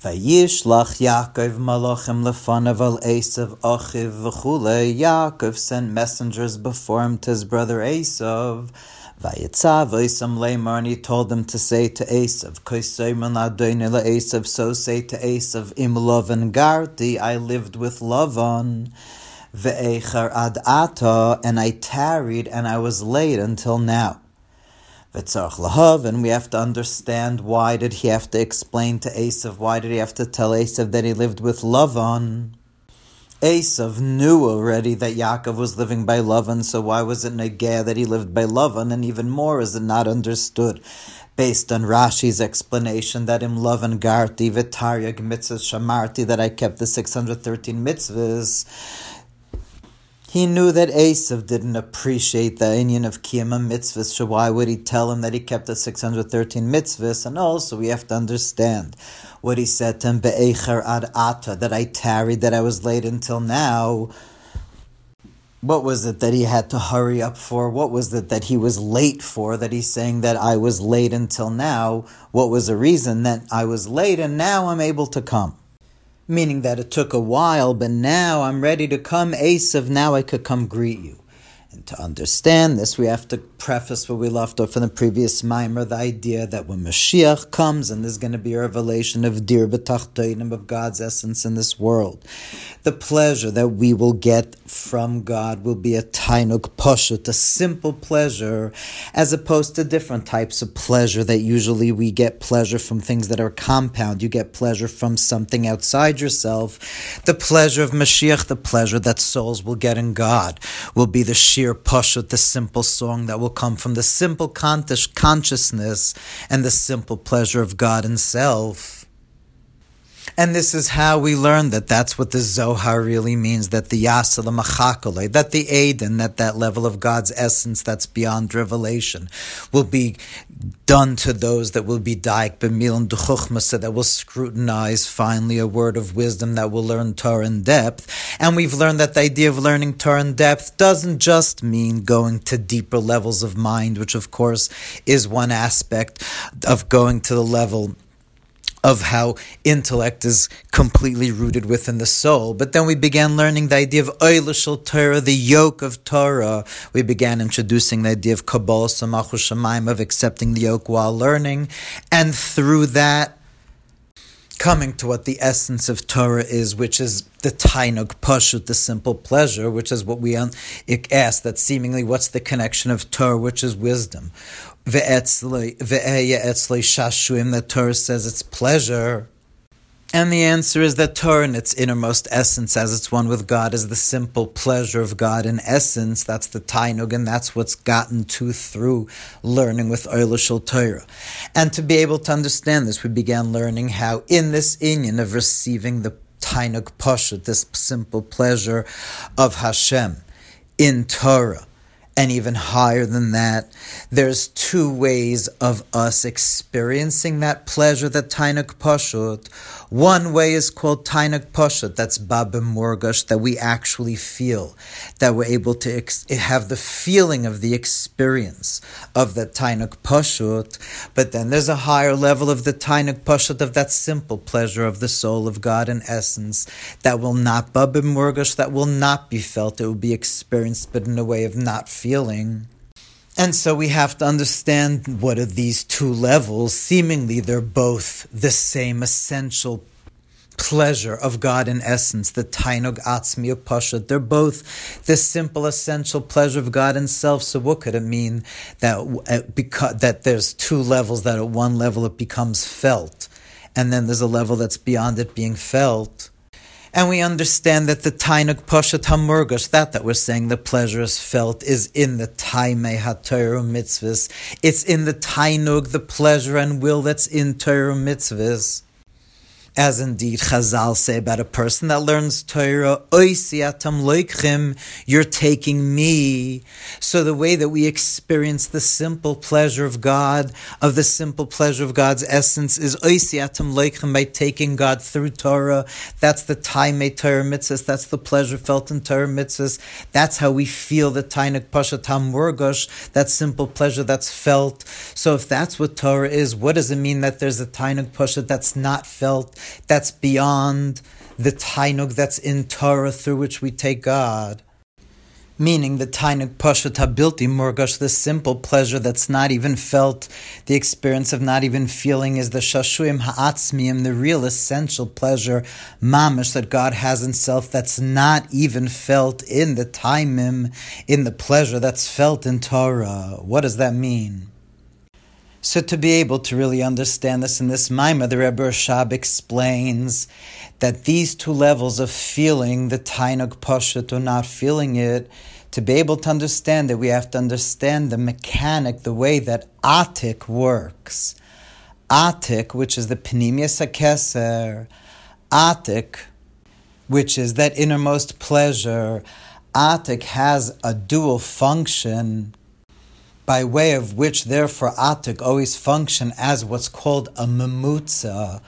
Vayishlach Yaakov malachim lefanav al Esav achiv v'chule. Yaakov sent messengers before him to his brother Esav. Vayitzav Esam Lemar, and he told them to say to Esav, Koisayman Adonai Esav, so say to Esav, Im Garti, I lived with Lavan. Ve'echar ad ata, and I tarried, and I was late until now. V'tzarch lahav, and we have to understand why did he have to explain to Esav, why did he have to tell Esav that he lived with Lavan? Esav knew already that Yaakov was living by Lavan, so why was it Negeh that he lived by Lavan? And even more, is it not understood based on Rashi's explanation that in Lavan Garti Vitaryag mitzvahs Shamarti that I kept the 613 mitzvahs. He knew that Esav didn't appreciate the union of Kiyama mitzvahs, so why would he tell him that he kept the 613 mitzvahs? And also, we have to understand what he said to him, Be'echer ad ata, that I tarried, that I was late until now. What was it that he had to hurry up for? What was it that he was late for? That he's saying that I was late until now? What was the reason that I was late and now I'm able to come? Meaning that it took a while, but now I'm ready to come, Esav, now I could come greet you. And to understand this, we have to preface what we left off in the previous mimer, the idea that when Mashiach comes and there's going to be a revelation of Dir B'tachtoinim, of God's essence in this world, the pleasure that we will get from God will be a tainuk poshut, a simple pleasure, as opposed to different types of pleasure that usually we get pleasure from things that are compound. You get pleasure from something outside yourself. The pleasure of Mashiach, the pleasure that souls will get in God, will be the sheer poshut, the simple song that will come from the simple consciousness and the simple pleasure of God Himself. And this is how we learn that that's what the Zohar really means, that the Yasa, the Machakale, that the Aden, that that level of God's essence that's beyond revelation will be done to those that will be daik b'mil and duchuchmasa, that will scrutinize finally a word of wisdom that will learn Torah in depth. And we've learned that the idea of learning Torah in depth doesn't just mean going to deeper levels of mind, which of course is one aspect of going to the level of how intellect is completely rooted within the soul. But then we began learning the idea of Oilashal Torah, the yoke of Torah. We began introducing the idea of Kabbalah Samachu Shemaim, of accepting the yoke while learning. And through that, coming to what the essence of Torah is, which is the tainug pashut, the simple pleasure, which is what we ask, that seemingly what's the connection of Torah, which is wisdom. Shashuim, that Torah says it's pleasure. And the answer is that Torah, in its innermost essence, as it's one with God, is the simple pleasure of God in essence. That's the Tainug, and that's what's gotten to through learning with Eilashal Torah. And to be able to understand this, we began learning how, in this inyan of receiving the Tainug Pashut, this simple pleasure of Hashem in Torah, and even higher than that. There's two ways of us experiencing that pleasure, that Tainuk Pashut. One way is called Tainak Pashut, that's Babim Morgash, that we actually feel, that we're able to ex- have the feeling of the experience of that Tainak Pashut. But then there's a higher level of the Tainak Pashut, of that simple pleasure of the soul of God in essence, that will not Babim Morgash, that will not be felt, it will be experienced, but in a way of not feeling. And so we have to understand what are these two levels. Seemingly, they're both the same essential pleasure of God in essence, the Tainog Atzmi Pasha. They're both the simple, essential pleasure of God in self. So, what could it mean that uh, that there's two levels? That at one level it becomes felt, and then there's a level that's beyond it being felt. And we understand that the Tainuk Pashat Hamurgash, that that we're saying the pleasure is felt, is in the Taime HaTorah mitzvahs. It's in the Tainug, the pleasure and will that's in Torah mitzvahs as indeed Chazal say about a person that learns Torah, Oisiatam loichim, you're taking me. So the way that we experience the simple pleasure of God, of the simple pleasure of God's essence, is Oisiatam loichim by taking God through Torah. That's the Taime Torah mitzvahs. That's the pleasure felt in Torah mitzvahs. That's how we feel the Tainik Pashatam Murgosh, that simple pleasure that's felt. So if that's what Torah is, what does it mean that there's a Tainik Pashat that's not felt? That's beyond the tainug that's in Torah through which we take God meaning the tainuk pashat habilti morgash, the simple pleasure that's not even felt, the experience of not even feeling is the shashuim ha'atzmiyim, the real essential pleasure, mamish, that God has in self that's not even felt in the taimim, in the pleasure that's felt in Torah. What does that mean? So to be able to really understand this in this Maima, the Rebbe Rashab explains that these two levels of feeling the Tainug Pashat or not feeling it, to be able to understand it, we have to understand the mechanic, the way that Atik works. Atik, which is the Pnimius HaKeser, Atik, which is that innermost pleasure, Atik has a dual function by way of which therefore Atik always function as what's called a memutza.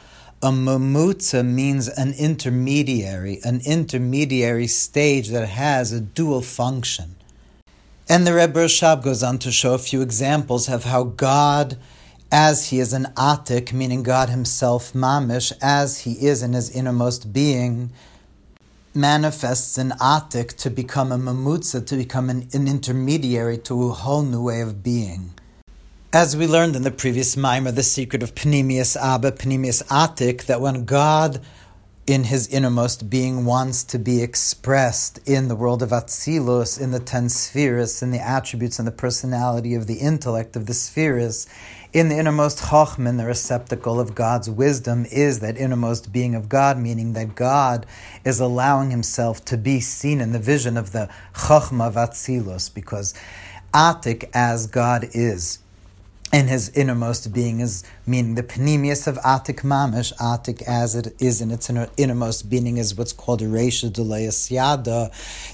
A memutza means an intermediary, an intermediary stage that has a dual function. And the Rebbe Rashab goes on to show a few examples of how God, as he is an Atik, meaning God himself, Mamish, as he is in his innermost being, manifests an atik to become a mamutza, to become an, an, intermediary to a whole new way of being. As we learned in the previous mimer, the secret of Panemius Abba, Panemius Atik, that when God in his innermost being wants to be expressed in the world of Atzilus, in the ten spheres, in the attributes and the personality of the intellect of the spheres, in the innermost Chachman, the receptacle of God's wisdom, is that innermost being of God, meaning that God is allowing himself to be seen in the vision of the Chachma of Atzilus, because Atik as God is in his innermost being is meaning the panemius of Atik Mamish, Atik as it is in its innermost being is what's called Eresha Delayas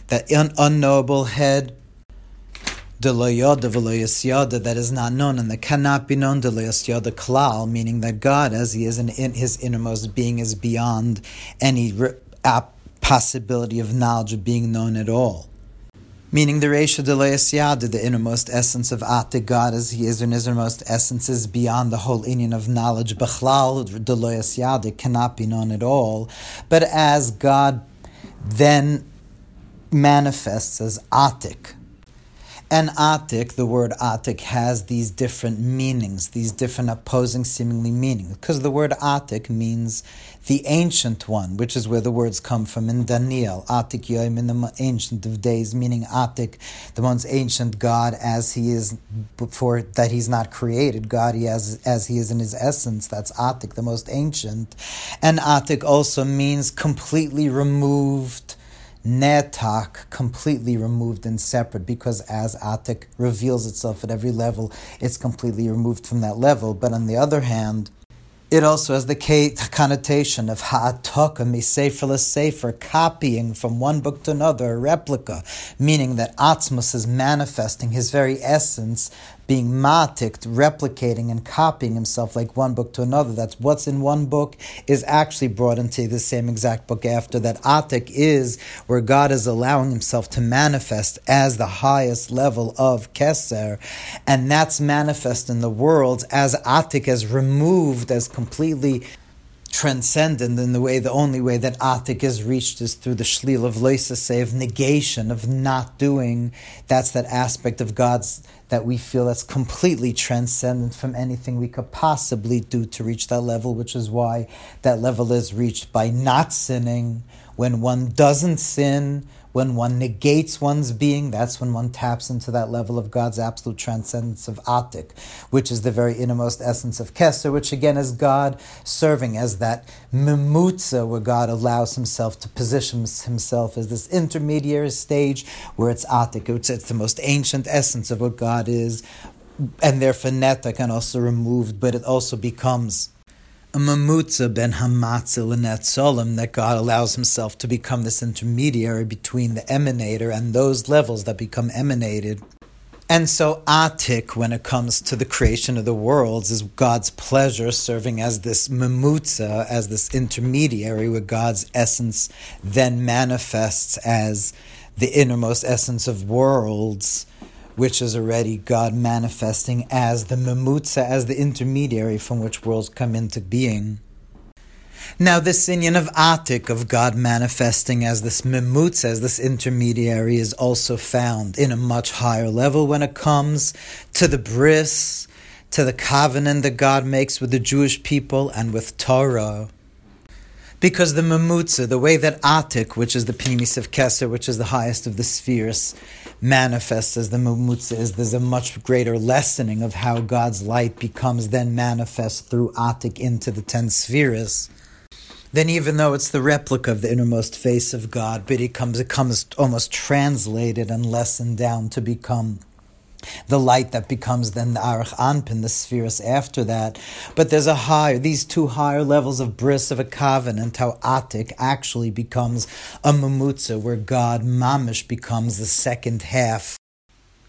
that un- unknowable head Yada that is not known and that cannot be known Yada Klal, meaning that God, as He is in, in His innermost being, is beyond any possibility of knowledge of being known at all. Meaning the Reisha Yada, the innermost essence of Ate God, as He is in His innermost essence, is beyond the whole union of knowledge. Bechlal Yada cannot be known at all. But as God then manifests as Atik, and Atik, the word Atik, has these different meanings, these different opposing seemingly meanings, because the word Atik means the ancient one, which is where the words come from in Daniel. Atik Yoim in the ancient of days, meaning Atik, the most ancient God as he is before that he's not created, God he as, as he is in his essence. That's Atik, the most ancient. And Atik also means completely removed netak, completely removed and separate, because as atik reveals itself at every level, it's completely removed from that level. But on the other hand, it also has the connotation of ha'ataka misefer sefer, copying from one book to another, a replica, meaning that Atzmus is manifesting his very essence being matik, replicating and copying himself like one book to another. That's what's in one book is actually brought into the same exact book after. That atik is where God is allowing himself to manifest as the highest level of keser, and that's manifest in the world as atik as removed, as completely transcendent in the way the only way that atik is reached is through the shlil of loisase of negation of not doing that's that aspect of god's that we feel that's completely transcendent from anything we could possibly do to reach that level, which is why that level is reached by not sinning. When one doesn't sin, when one negates one's being, that's when one taps into that level of God's absolute transcendence of Atik, which is the very innermost essence of Keser, which again is God serving as that memutza, where God allows himself to position himself as this intermediary stage where it's Atik, it's, it's the most ancient essence of what God is, and therefore Neta can also removed, but it also becomes a mamutza ben hamatzil and netzolim that God allows Himself to become this intermediary between the emanator and those levels that become emanated. And so Atik, when it comes to the creation of the worlds, is God's pleasure serving as this mamutza, as this intermediary where God's essence then manifests as the innermost essence of worlds which is already God manifesting as the memutza, as the intermediary from which worlds come into being. Now, this union of Atik, of God manifesting as this Mimutz, as this intermediary, is also found in a much higher level when it comes to the bris, to the covenant that God makes with the Jewish people and with Torah. Because the Mamutza, the way that Atik, which is the Pnimis of Keser, which is the highest of the spheres, manifests as the Mamutza is, there's a much greater lessening of how God's light becomes then manifest through Atik into the ten spheres. Then even though it's the replica of the innermost face of God, but it comes it comes almost translated and lessened down to become the light that becomes then the Arich Anpin, the spheres after that. But there's a higher, these two higher levels of bris of a covenant, how Atik actually becomes a Mamutza, where God Mamish becomes the second half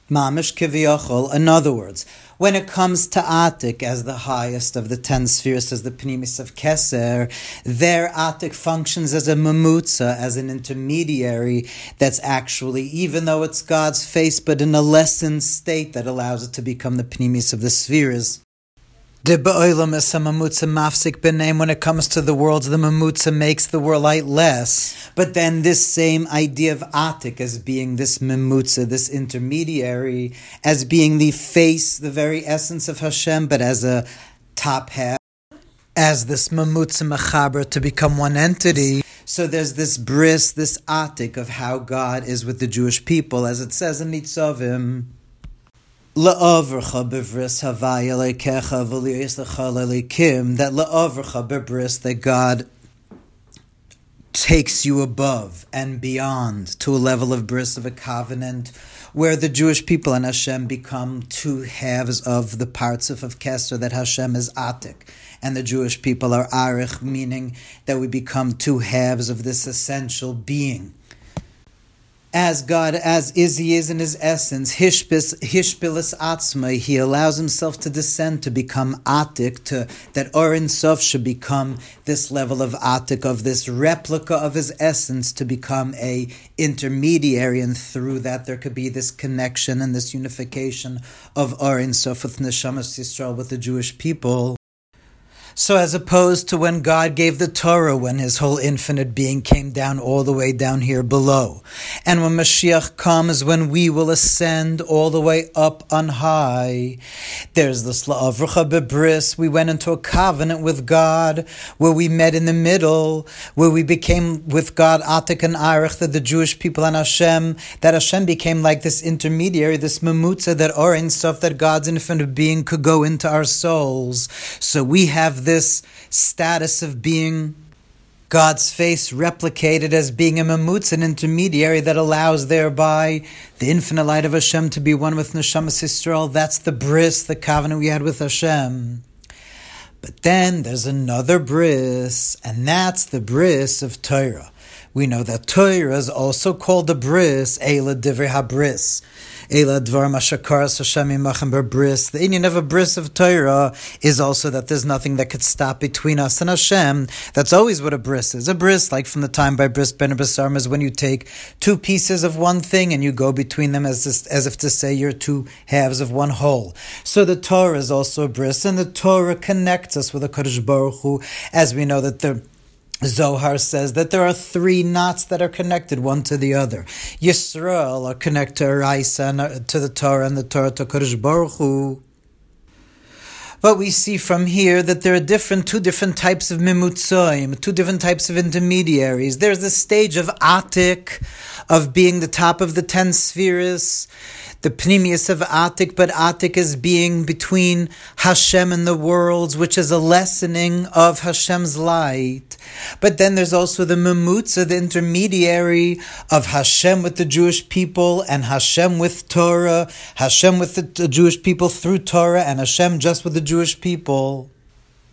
Mamish kiviyachol. In other words, when it comes to Atik as the highest of the ten spheres, as the Pnimis of Keser, there Atik functions as a mamutza, as an intermediary that's actually, even though it's God's face, but in a lessened state that allows it to become the Pnimis of the spheres. When it comes to the worlds, the mamutza makes the world light less. But then this same idea of atik as being this mamutza, this intermediary, as being the face, the very essence of Hashem, but as a top half, as this mamutza mechaber to become one entity. So there's this bris, this atik of how God is with the Jewish people, as it says in Nitzavim. La'avrcha bevris havaya lekecha v'liyislecha lelikim, that la'avrcha bebris, that God takes you above and beyond to a level of bris of a covenant where the Jewish people and Hashem become two halves of the parts of, Keser, that Hashem is Atik. And the Jewish people are Arich, meaning that we become two halves of this essential being as God, as is He is in His essence, Hishpis, Hishpilis Atzma, He allows Himself to descend to become Atik, to, that Orin Sof should become this level of Atik, of this replica of His essence, to become a intermediary, and through that there could be this connection and this unification of Orin Sof with Neshamas Yisrael, with the Jewish people. So, as opposed to when God gave the Torah, when His whole infinite being came down all the way down here below, and when Mashiach comes, when we will ascend all the way up on high, there's the Sla'avrucha Bebris. We went into a covenant with God, where we met in the middle, where we became with God Atik and Arich, that the Jewish people and Hashem, that Hashem became like this intermediary, this mamutza, that Orin Sof that God's infinite being could go into our souls. So we have this status of being God's face replicated as being a mamutz, an intermediary that allows thereby the infinite light of Hashem to be one with Neshamas Yisrael. That's the bris, the covenant we had with Hashem. But then there's another bris, and that's the bris of Torah. We know that Torah is also called the bris, Eila Divrei HaBris. Ela Dvar Mashakaras Hashem Imachem Bris. The inyan of a bris of Torah is also that there's nothing that could stop between us and Hashem. That's always what a bris is. A bris, like from the time by bris ben Basarm, is when you take two pieces of one thing and you go between them as, this, as if to say you're two halves of one whole. So the Torah is also a bris, and the Torah connects us with the Kodesh Baruch Hu, as we know that the Zohar says that there are three knots that are connected one to the other. Yisrael are connected to Araisa, uh, to the Torah, and the Torah to Kodesh Baruch Hu. But we see from here that there are different, two different types of mimutzoim, two different types of intermediaries. There's the stage of atik, of being the top of the ten spheres, the pnimius of Atik, but Atik is being between Hashem and the worlds, which is a lessening of Hashem's light. But then there's also the Memutza, the intermediary of Hashem with the Jewish people and Hashem with Torah, Hashem with the Jewish people through Torah, and Hashem just with the Jewish people.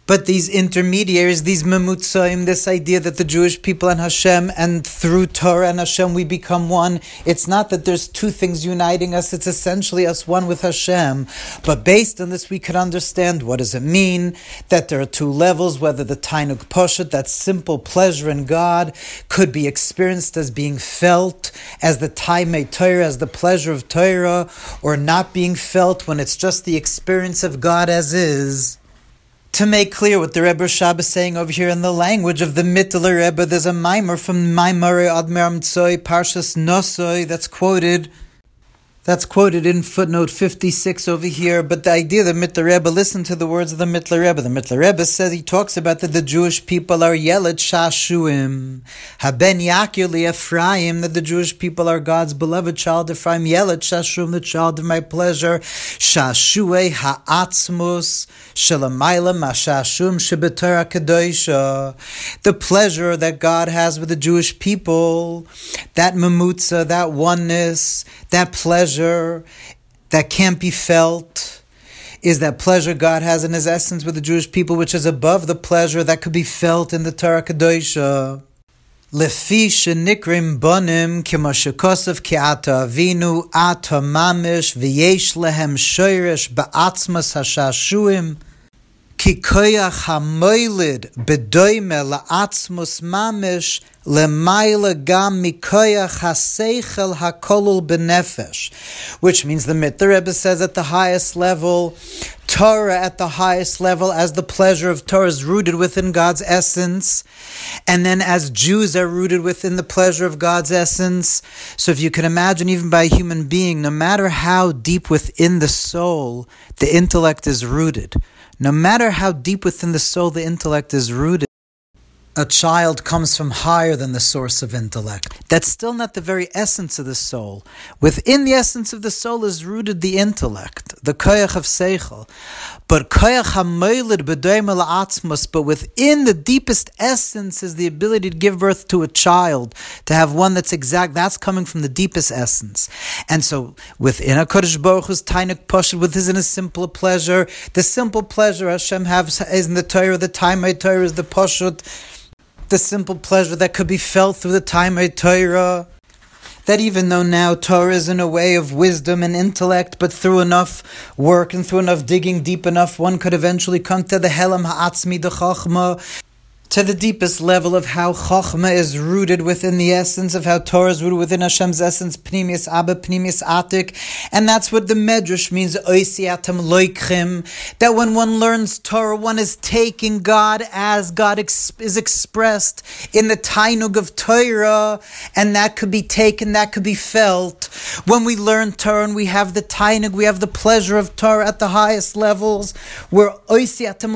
But these intermediaries, these memutzaim, this idea that the Jewish people and Hashem and through Torah and Hashem we become one, it's not that there's two things uniting us, it's essentially us one with Hashem. But based on this, we could understand what does it mean that there are two levels, whether the Tainuk Poshet, that simple pleasure in God, could be experienced as being felt as the Taimei Torah, as the pleasure of Torah, or not being felt when it's just the experience of God as is. To make clear what the Rebbe Rashab is saying over here in the language of the Mittler Rebbe, there's a mimer from Maimare Admiram Tzoy, Parshas Nosoi, that's quoted that's quoted in footnote 56 over here, but the idea that Mittler Rebbe, listen to the words of the Mittler Rebbe. The Mittler Rebbe says, he talks about that the Jewish people are Yeled Shashuim, Haben Yakir Ephraim, that the Jewish people are God's beloved child, Ephraim, Yeled Shashuim, the child of my pleasure, Shashue Ha'atzmus, Shalamayla Mashashum Shebetorah Kedosha, the pleasure that God has with the Jewish people, that mamutza, that oneness, that pleasure, pleasure that can't be felt is that pleasure God has in His essence with the Jewish people, which is above the pleasure that could be felt in the Torah Kadosha. Lefi shenikrim bonim kimashikosav ki'ata avinu ata mamish v'yesh lehem shoyresh ba'atzmas hashashuim ki koyach hamoylid bedoime la'atzmus mamish Which means the Mittler Rebbe says at the highest level, Torah at the highest level, as the pleasure of Torah is rooted within God's essence, and then as Jews are rooted within the pleasure of God's essence. So if you can imagine, even by a human being, no matter how deep within the soul the intellect is rooted, no matter how deep within the soul the intellect is rooted, a child comes from higher than the source of intellect. That's still not the very essence of the soul. Within the essence of the soul is rooted the intellect, the koyach of seichel. But koyach hamoilid b'doim atzmos, but within the deepest essence is the ability to give birth to a child, to have one that's exact, that's coming from the deepest essence. And so within a Kodesh Baruch Hu's tainik poshut, within a simple pleasure, the simple pleasure Hashem has is in the Torah, the time Torah is the poshut, the simple pleasure that could be felt through the time of Torah. That even though now Torah is in a way of wisdom and intellect, but through enough work and through enough digging deep enough, one could eventually come to the Helam Ha'atzmi the Chachma, to the deepest level of how Chokhmah is rooted within the essence of how Torah is rooted within Hashem's essence, Pnimius Abba, Pnimius Atik, and that's what the Medrash means, Oisiatam Loikhim, that when one learns Torah, one is taking God as God ex- is expressed in the Tainug of Torah, and that could be taken, that could be felt. When we learn Torah and we have the Tainug, we have the pleasure of Torah at the highest levels, we're Oisiatam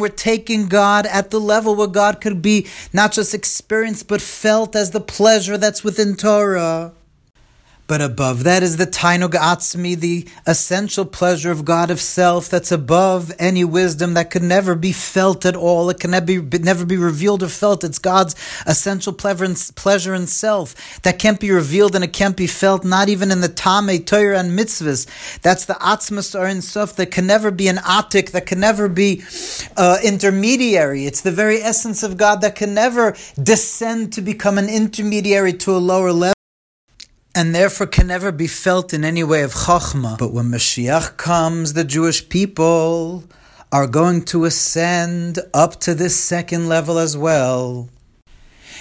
we're taking God at the level where God could be not just experienced but felt as the pleasure that's within Torah. But above that is the Tainug Atzmi, the essential pleasure of God of self that's above any wisdom that could never be felt at all. It can never be, never be revealed or felt. It's God's essential pleasure in self that can't be revealed and it can't be felt, not even in the Tame, Torah, and mitzvahs. That's the Atzmas or in self that can never be an Atik, that can never be uh, intermediary. It's the very essence of God that can never descend to become an intermediary to a lower level and therefore can never be felt in any way of chachma. But when Mashiach comes, the Jewish people are going to ascend up to this second level as well.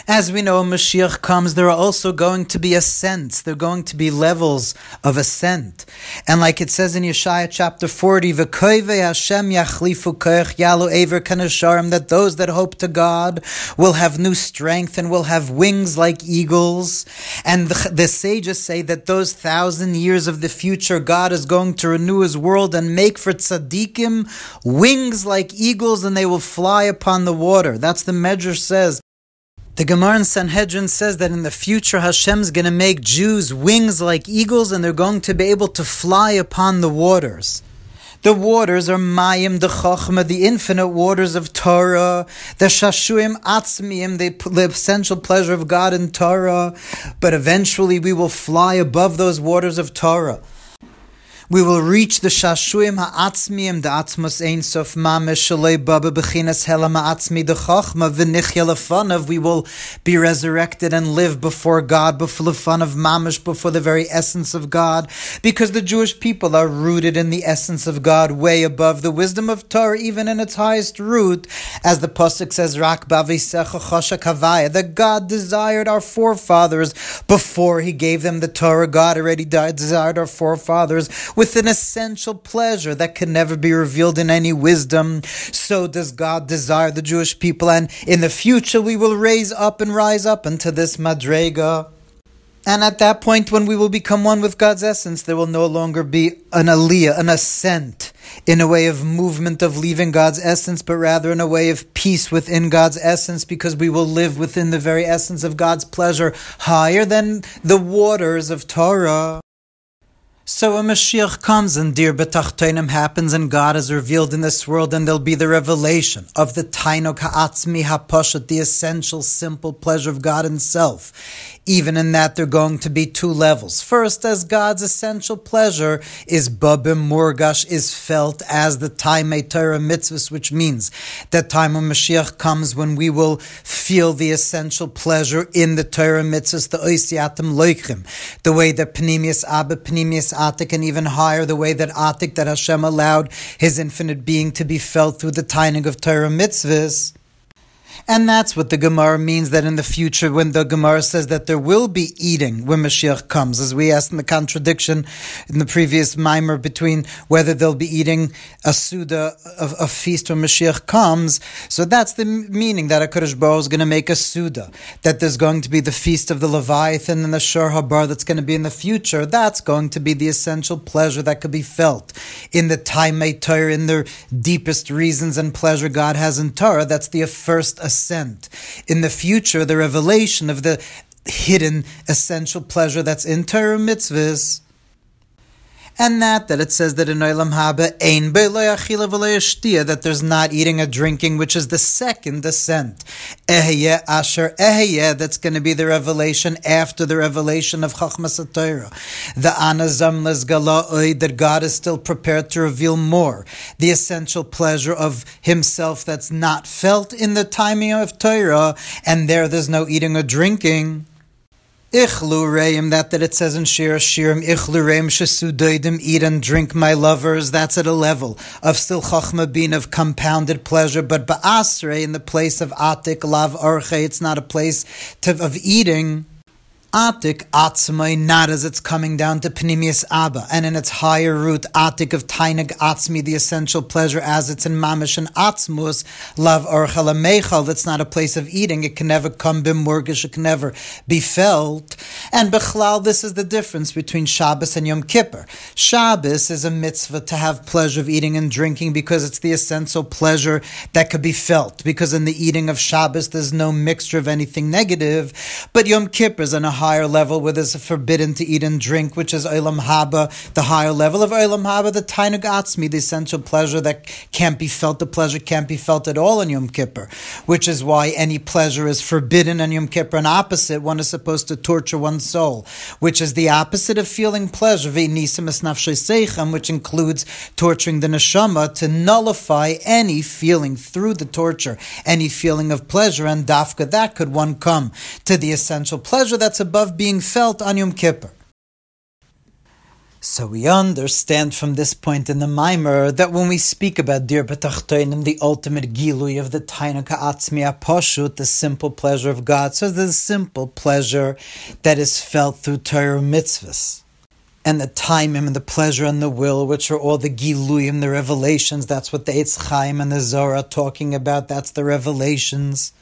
As we know, when Mashiach comes, there are also going to be ascents. There are going to be levels of ascent. And like it says in Yeshaya chapter 40, V'koive Hashem yachlifu koich yalu ever that those that hope to God will have new strength and will have wings like eagles. And the, the sages say that those thousand years of the future, God is going to renew his world and make for tzaddikim wings like eagles and they will fly upon the water. That's the Medrash says. The Gemara in Sanhedrin says that in the future Hashem's going to make Jews wings like eagles and they're going to be able to fly upon the waters. The waters are Mayim, the Chochma, the infinite waters of Torah, the Shashuim Atzmiim, the, the essential pleasure of God in Torah. But eventually we will fly above those waters of Torah we will reach the shashuim ha'atzmiyim, the atzmos ein sof mamesh shalei baba bechinas helam ha'atzmi the chachma v'nichya lefanav. We will be resurrected and live before God, before of mamish, before the very essence of God, because the Jewish people are rooted in the essence of God, way above the wisdom of Torah, even in its highest root, as the pasuk says, "Rak bavisecha chosha kavaya." That God desired our forefathers before He gave them the Torah. God already desired our forefathers with an essential pleasure that can never be revealed in any wisdom. So does God desire the Jewish people, and in the future we will raise up and rise up into this madrega. And at that point, when we will become one with God's essence, there will no longer be an aliyah, an ascent in a way of movement of leaving God's essence, but rather in a way of peace within God's essence, because we will live within the very essence of God's pleasure, higher than the waters of Torah. So a Mashiach comes and Dir B'Tachtonim happens and God is revealed in this world and there'll be the revelation of the Tainok Ha'atzmi HaPoshet, the essential, simple pleasure of God Himself. Even in that, there are going to be two levels. First, as God's essential pleasure is babim murgash, is felt as the time Torah mitzvahs, which means that time of Mashiach comes when we will feel the essential pleasure in the Torah mitzvahs, the oisiatim loichim, the way that Panemius Abba, Panemius Atik, and even higher, the way that Atik, that Hashem allowed His infinite being to be felt through the timing of Torah mitzvahs. And that's what the Gemara means that in the future, when the Gemara says that there will be eating when Mashiach comes, as we asked in the contradiction in the previous mimer between whether they'll be eating a Suda, a, a feast when Mashiach comes. So that's the meaning that a HaKadosh Baruch is going to make a Suda, that there's going to be the feast of the Leviathan and the Shur Habar that's going to be in the future. That's going to be the essential pleasure that could be felt in the time Torah, in the deepest reasons and pleasure God has in Torah. That's the first ascent. In the future, the revelation of the hidden essential pleasure that's in Torah mitzvahs and that that it says that in Olam Haba ein that there's not eating or drinking, which is the second ascent. Ehye asher ehye, that's going to be the revelation after the revelation of Chachmas Torah. The anazam lesgala'oi, that God is still prepared to reveal more. The essential pleasure of Himself that's not felt in the timing of Torah, and there there's no eating or drinking. Ichlu reim, that that it says in Shir Shirim, Ichlu reim shesudoidim, eat and drink my lovers. That's at a level of still chachma being of compounded pleasure, but ba'asre in the place of atik lav orche, it's not a place to, of eating. Atik atzmai, not as it's coming down to Pnimius Abba, and in its higher root, Atik of Tainag Atzmi, the essential pleasure, as it's in Mamish and Atzmus, Lav Orchala Mechal, that's not a place of eating, it can never come bimurgish, it can never be felt. And Bechlal, this is the difference between Shabbos and Yom Kippur. Shabbos is a mitzvah to have pleasure of eating and drinking because it's the essential pleasure that could be felt, because in the eating of Shabbos there's no mixture of anything negative, but Yom Kippur is on a higher level where there's forbidden to eat and drink, which is Olam Haba, the higher level of Olam Haba, the Tainug Atzmi, the essential pleasure that can't be felt, the pleasure can't be felt at all in Yom Kippur, which is why any pleasure is forbidden in Yom Kippur. And opposite, one is supposed to torture one's soul, which is the opposite of feeling pleasure, which includes torturing the neshama to nullify any feeling through the torture, any feeling of pleasure, and dafka, that could one come to the essential pleasure that's a above being felt on Yom Kippur. So we understand from this point in the Mimer that when we speak about Dir B'Tachtoinim, the ultimate Gilui of the Tainaka Atzmi Aposhut, the simple pleasure of God, so the simple pleasure that is felt through Torah mitzvahs. And the time and the pleasure and the will, which are all the Giluyim, the revelations, that's what the Eitz Chaim and the Zohar are talking about, that's the revelations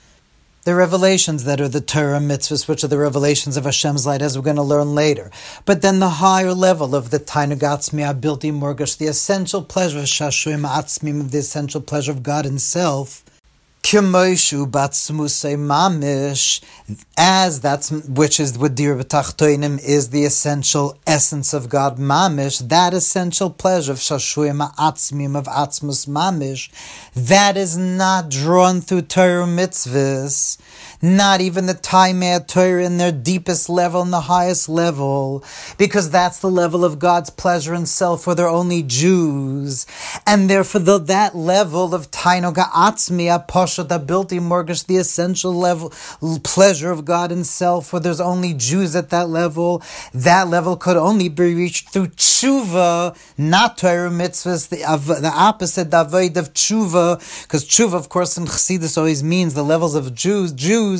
the revelations that are the Torah mitzvahs, which are the revelations of Hashem's light, as we're going to learn later. But then the higher level of the Tainagatzmi Abilti Morgash, the essential pleasure of Shashuim Atzmim, of the essential pleasure of God Himself, K'moishu batzmusay mamish, as that's which is what dir b'tachtoinim is the essential essence of God mamish. That essential pleasure of shashuyim atzmim of atzmus mamish, that is not drawn through Torah mitzvahs not even the Taimei Torah in their deepest level, and the highest level, because that's the level of God's pleasure and self where they're only Jews. And therefore, the, that level of Tainoga Atzmi Pasha Dabilti Morgish, the essential level pleasure of God Himself, where there's only Jews at that level. That level could only be reached through tshuva, not Torah mitzvahs, the, the opposite the avoid of tshuva, because tshuva, of course, in Chassidus always means the levels of Jews, Jews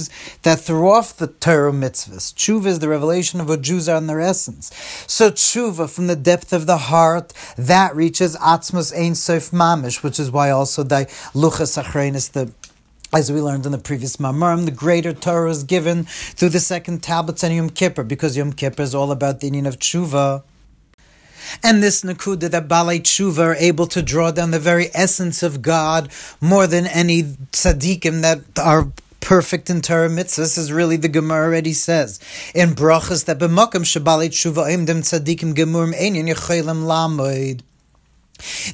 that threw off the Torah mitzvahs. Tshuva is the revelation of what Jews are in their essence. So tshuva, from the depth of the heart, that reaches Atzmus Ein Sof Mamish, which is why also the Luchas Achrenis, the as we learned in the previous Mamarim, the greater Torah is given through the second tablets and Yom Kippur, because Yom Kippur is all about the union of tshuva. And this Nakuda that Balei Tshuva are able to draw down the very essence of God more than any tzaddikim that are perfect in Torah mitzvahs, is really the Gemara already says in brachas that b'makam shabalei tshuva imdim tzaddikim gemurim einyan yecholim lamoid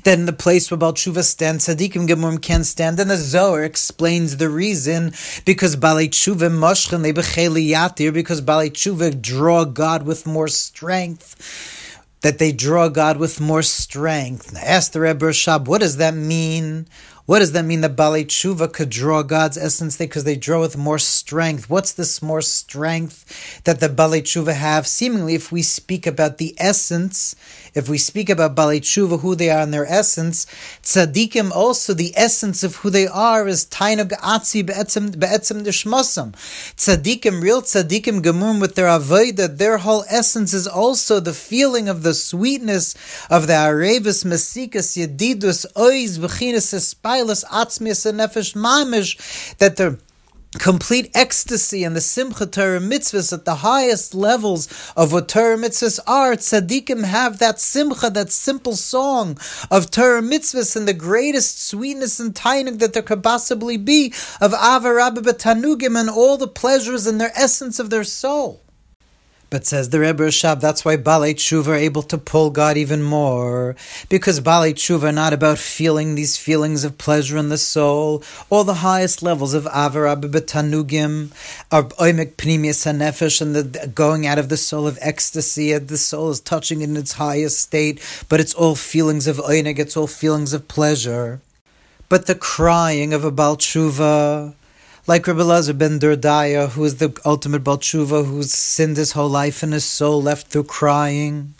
then the place where Baal Tshuva stands, Tzadikim Gemurim can stand. And the Zohar explains the reason because Balei Tshuva Moshchen Lebecheli Yatir, because Balei Tshuva draw God with more strength. That they draw God with more strength. Now, Ask the Rebbe Shab, what does that mean? What does that mean that Balei Tshuva could draw God's essence because they draw with more strength? What's this more strength that the Balei Tshuva have? Seemingly, if we speak about the essence, if we speak about Balei Tshuva, who they are in their essence, Tzadikim also, the essence of who they are is Tainug Atzi Be'etzim Dishmasam. Tzadikim, real Tzadikim Gemum with their Avodah, their whole essence is also the feeling of the sweetness of the Arevis Masikas Yedidus Oiz Bechinas Silas Atzmias and Nefesh Mamish, that the complete ecstasy and the Simcha Torah mitzvahs at the highest levels of what Torah mitzvahs are. Tzaddikim have that Simcha, that simple song of Torah mitzvahs and the greatest sweetness and tainig that there could possibly be of Ava Rabba Tanugim and all the pleasures in their essence of their soul. But says the Rebbe Rashab, that's why Balei Tshuva are able to pull God even more. Because Balei Tshuva are not about feeling these feelings of pleasure in the soul. or the highest levels of Avar Tanugim are Oimek Pnimius HaNefesh and the going out of the soul of ecstasy. and The soul is touching in its highest state, but it's all feelings of Oinek, it's all feelings of pleasure. But the crying of a Baal Tshuva, like Rabbi Lazar ben Durdaya, who is the ultimate Balchuva, who's sinned his whole life and his soul left through crying.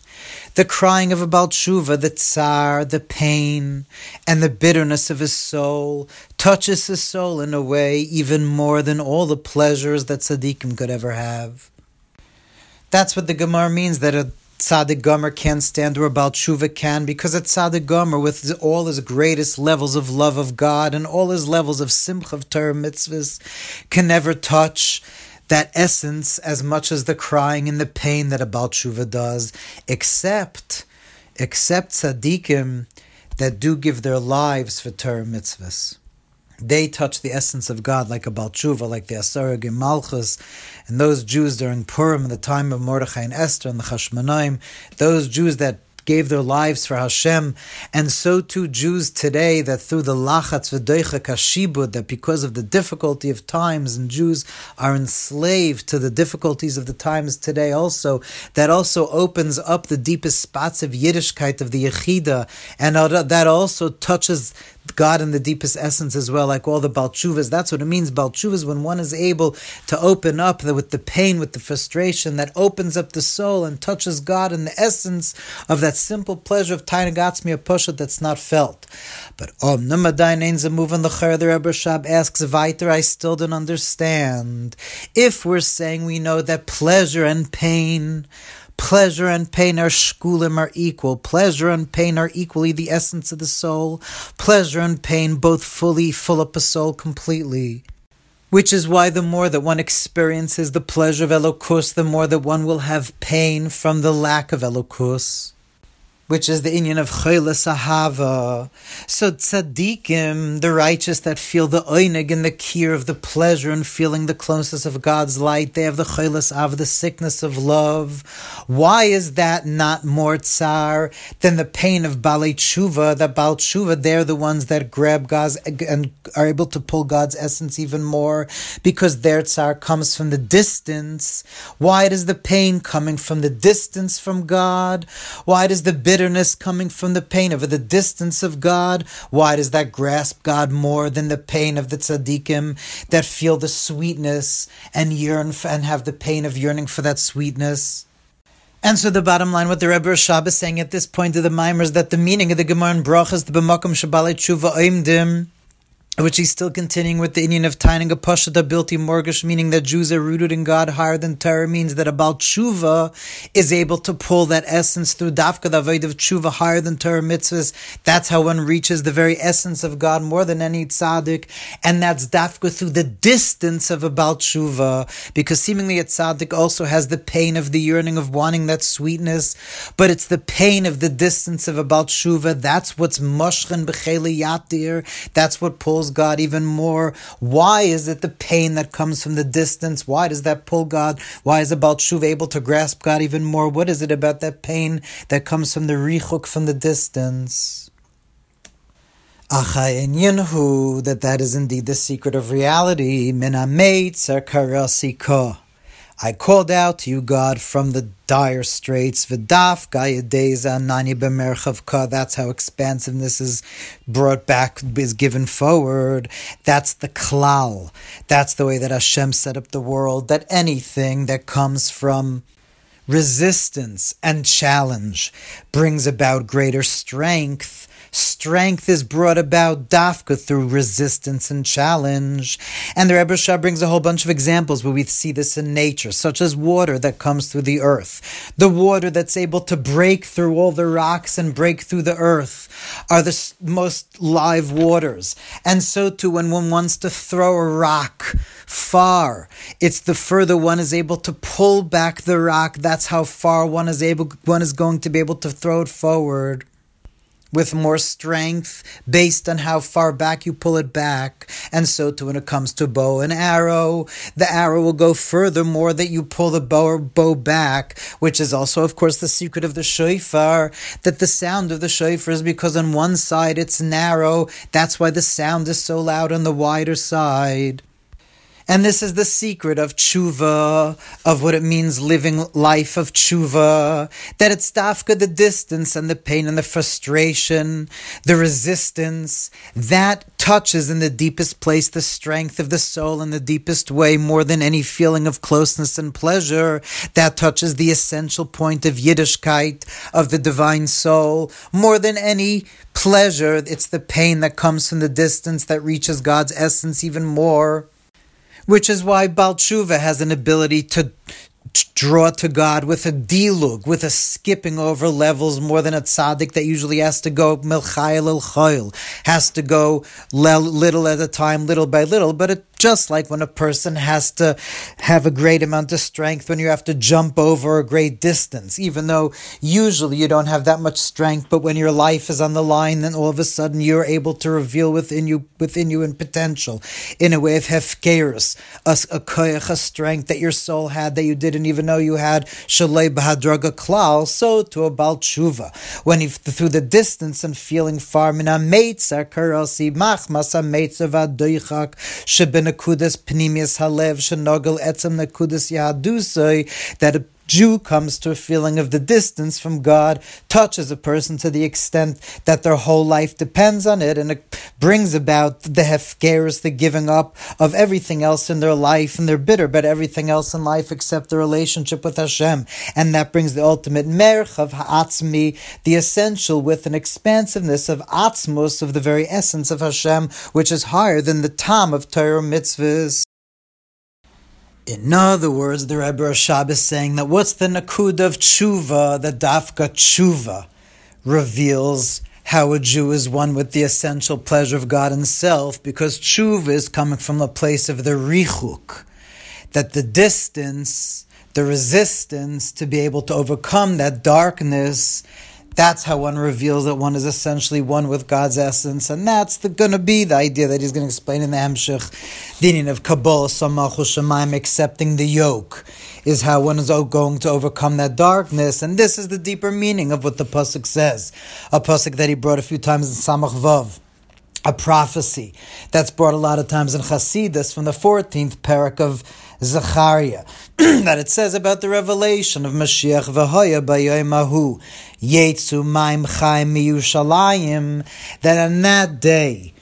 The crying of a Balchuva, the tsar, the pain, and the bitterness of his soul touches his soul in a way even more than all the pleasures that tzaddikim could ever have. That's what the Gemara means that a Tzaddik Gomer can't stand where Baal Tshuva can because a Tzaddik Gomer, with all his greatest levels of love of God and all his levels of simcha of Torah mitzvahs, can never touch that essence as much as the crying and the pain that a Baal Tshuva does, except, except Tzaddikim that do give their lives for Torah mitzvahs they touch the essence of God like a Balchuva, like the Asarag Malchus, and those Jews during Purim in the time of Mordechai and Esther and the Chashmonaim, those Jews that gave their lives for Hashem, and so too Jews today that through the lachatz v'doicha kashibud, that because of the difficulty of times, and Jews are enslaved to the difficulties of the times today also, that also opens up the deepest spots of Yiddishkeit of the Yechida, and that also touches God in the deepest essence as well, like all the Balchuvas. That's what it means. Balchuvas, when one is able to open up the, with the pain, with the frustration, that opens up the soul and touches God in the essence of that simple pleasure of Tainagatzmi, a pusha that's not felt. But Om Namadain Ein Zamuvan Lecher, the Rebbe Shab asks Weiter, I still don't understand. If we're saying we know that pleasure and pain Pleasure and pain are shkulim are equal. Pleasure and pain are equally the essence of the soul. Pleasure and pain both fully fill up a soul completely. Which is why the more that one experiences the pleasure of Elokus, the more that one will have pain from the lack of Elokus which is the inyan of Chayla Sahava. So tzaddikim, the righteous that feel the oinig and the kir of the pleasure and feeling the closeness of God's light, they have the Chayla of the sickness of love. Why is that not more tsar than the pain of Balei Tshuva? That Bal Tshuva, they're the ones that grab God's and are able to pull God's essence even more because their tsar comes from the distance. Why does the pain coming from the distance from God? Why does the bitter bitterness coming from the pain of the distance of God? Why does that grasp God more than the pain of the tzaddikim that feel the sweetness and yearn for, and have the pain of yearning for that sweetness? And so the bottom line, what the Rebbe Rashab is saying at this point of the Maimer is that the meaning of the Gemara and Brach is the b'makom shabalei tshuva oimdim which he's still continuing with the inyan of Taining a Pasha Bilti Morgish, meaning that Jews are rooted in God higher than Torah, means that about Tshuva is able to pull that essence through Dafka, the Avoid of Tshuva higher than Torah mitzvahs. That's how one reaches the very essence of God more than any tzaddik, and that's Dafka through the distance of about Tshuva, because seemingly a tzaddik also has the pain of the yearning of wanting that sweetness, but it's the pain of the distance of about Tshuva. That's what's Moshchen Becheli Yatir. That's what pulls pulls God even more? Why is it the pain that comes from the distance? Why does that pull God? Why is about Shuv able to grasp God even more? What is it about that pain that comes from the richuk from the distance? Achayin that that is indeed the secret of reality. Minameit karasiko. I called out to you, God, from the dire straits. V'daf gayadeza nani b'merchavka. That's how expansiveness is brought back, is given forward. That's the klal. That's the way that Hashem set up the world. That anything that comes from resistance and challenge brings about greater strength Strength is brought about dafka through resistance and challenge. And the Rebbe Rashab brings a whole bunch of examples where we see this in nature, such as water that comes through the earth. The water that's able to break through all the rocks and break through the earth are the most live waters. And so too, when one wants to throw a rock far, it's the further one is able to pull back the rock. That's how far one is able, one is going to be able to throw it forward with more strength based on how far back you pull it back. And so too when it comes to bow and arrow, the arrow will go further more that you pull the bow or bow back, which is also of course the secret of the shofar, that the sound of the shofar is because on one side it's narrow, that's why the sound is so loud on the wider side. And this is the secret of tshuva, of what it means living life of tshuva, that it's dafka the distance and the pain and the frustration, the resistance, that touches in the deepest place the strength of the soul in the deepest way more than any feeling of closeness and pleasure. That touches the essential point of Yiddishkeit, of the divine soul, more than any pleasure. It's the pain that comes from the distance that reaches God's essence even more which is why Baal tshuva has an ability to draw to God with a dilug, with a skipping over levels more than a tzaddik that usually has to go milchayil el has to go little at a time, little by little. But it just like when a person has to have a great amount of strength when you have to jump over a great distance, even though usually you don't have that much strength, but when your life is on the line, then all of a sudden you're able to reveal within you within you in potential, in a way of hefkerus, a, a koyach, a strength that your soul had that you didn't even know you had, shalei bahadraga klal, so to a bal tshuva. When you through the distance and feeling far, mina meitzar karasi machmas a vadoichak shebin nekudas pnimius halev shenogel etzem nekudas yahadusoi that Jew comes to a feeling of the distance from God, touches a person to the extent that their whole life depends on it, and it brings about the hefkeris, the giving up of everything else in their life, and they're bitter about everything else in life except the relationship with Hashem. And that brings the ultimate merch of ha'atzmi, the essential with an expansiveness of atzmos, of the very essence of Hashem, which is higher than the tam of Torah mitzvahs. In other words, the Rebbe Rashab is saying that what's the nakud of tshuva, the dafka tshuva, reveals how a Jew is one with the essential pleasure of God Himself, because tshuva is coming from the place of the richuk, that the distance, the resistance to be able to overcome that darkness that's how one reveals that one is essentially one with God's essence, and that's the, to be the idea that he's to explain in the Hemshech, the of Kabbalah, Samachu Shemaim, accepting the yoke, is how one is going to overcome that darkness, and this is the deeper meaning of what the pasuk says, a pasuk that he brought a few times in Samach Vav. A prophecy that's brought a lot of times in Chasidus from the 14th parak of Zechariah, that it says about the revelation of Mashiach v'hoya b'yoymahu yetsu maim chaim miyushalayim, that on that day,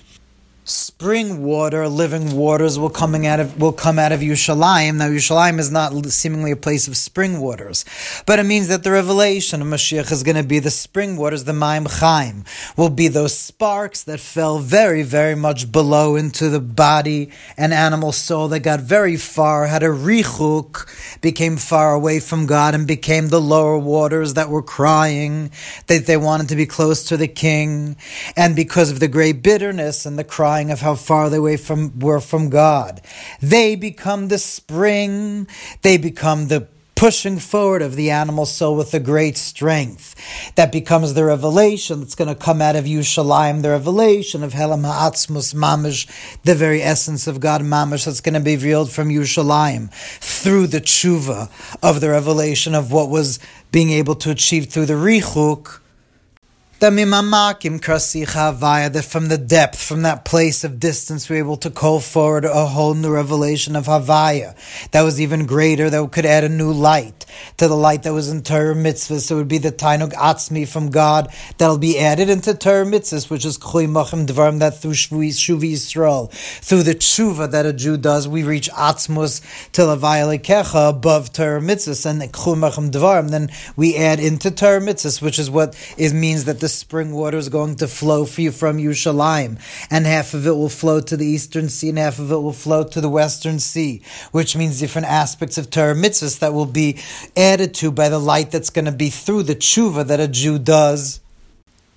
spring water, living waters will coming out of will come out of Yerushalayim. Now Yerushalayim is not seemingly a place of spring waters, but it means that the revelation of Mashiach is going to be the spring waters, the Maim Chaim, will be those sparks that fell very, very much below into the body and animal soul that got very far, had a richuk, became far away from God and became the lower waters that were crying, that they wanted to be close to the king, and because of the great bitterness and the cry of how far they away from were from God. They become the spring, they become the pushing forward of the animal soul with a great strength. That becomes the revelation that's going to come out of Yerushalayim, the revelation of Helam Ha'atzmus Mamish, the very essence of God Mamish that's going to be revealed from Yerushalayim through the tshuva of the revelation of what was being able to achieve through the Richuk that from the depth, from that place of distance, we're able to call forward a whole new revelation of Havaya that was even greater, that could add a new light to the light that was in Torah. So it would be the Tainug Atzmi from God that'll be added into Torah which is Chui Machim Dvarim, that through Shuvi Yisrael, through the tshuva that a Jew does, we reach Atzmus till Havaya Lekecha above Torah and Chui Machim Dvarim, then we add into Torah which is what it means that the spring water is going to flow for you from Yerushalayim, and half of it will flow to the eastern sea, and half of it will flow to the western sea, which means different aspects of Torah mitzvahs that will be added to by the light that's going to be through the tshuva that a Jew does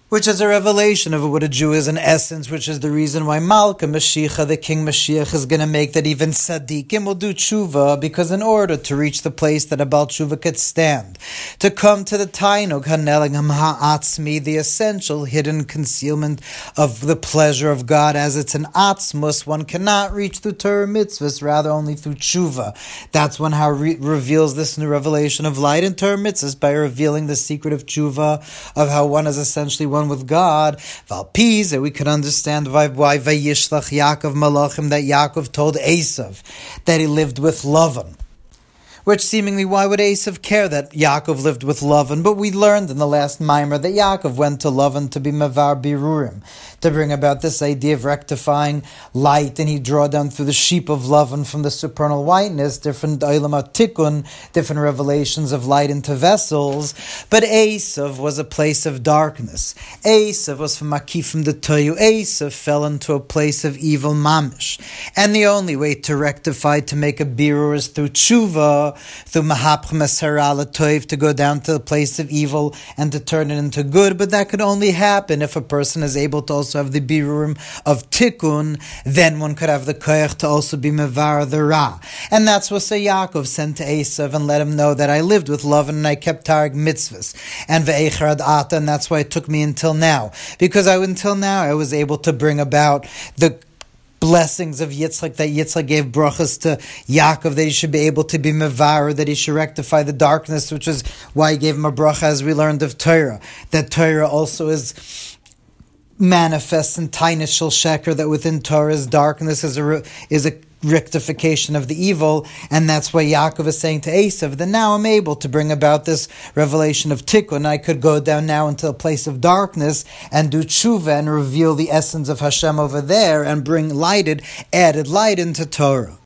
which is a revelation of what a Jew is in essence, which is the reason why Malka Mashiach, the King Mashiach, is going to make that even Tzaddikim will do tshuva, because in order to reach the place that a Baal tshuva could stand, to come to the Tainug Hanelingam Ha'atzmi, the essential hidden concealment of the pleasure of God, as it's an Atzmus, one cannot reach through Torah mitzvahs, rather only through tshuva. That's when how re- reveals this new revelation of light in Torah mitzvahs by revealing the secret of tshuva, of how one is essentially one one with God. Valpiz, that we could understand why, why Vayishlach Yaakov Malachim, that Yaakov told Esav that he lived with Lavan which seemingly why would Esav care that Yaakov lived with Lavan? But we learned in the last mimer that Yaakov went to Lavan to be Mavar Birurim, to bring about this idea of rectifying light, and he draw down through the sheep of Lavan from the supernal whiteness, different Olam different revelations of light into vessels. But Esav was a place of darkness. Esav was from Makifim the Toyu. Esav fell into a place of evil mamish. And the only way to rectify, to make a birur is through tshuva, through Toiv to go down to the place of evil and to turn it into good, but that could only happen if a person is able to also have the birurim of Tikkun, then one could have the koyach to also be Mevar the Ra. And that's what Yaakov sent to Esav and let him know that I lived with love and I kept taryag mitzvahs and Ve'echarad Ata, and that's why it took me until now. Because I until now I was able to bring about the blessings of Yitzchak that Yitzchak gave brachas to Yaakov that he should be able to be mevar, that he should rectify the darkness, which is why he gave him a bracha as we learned of Torah. That Torah also is manifests in Tainus Shel Sheker, that within Torah's darkness is a is a rectification of the evil, and that's why Yaakov is saying to Esav that now I'm able to bring about this revelation of tikkun. I could go down now into a place of darkness and do tshuva and reveal the essence of Hashem over there and bring lighted, added light into Torah.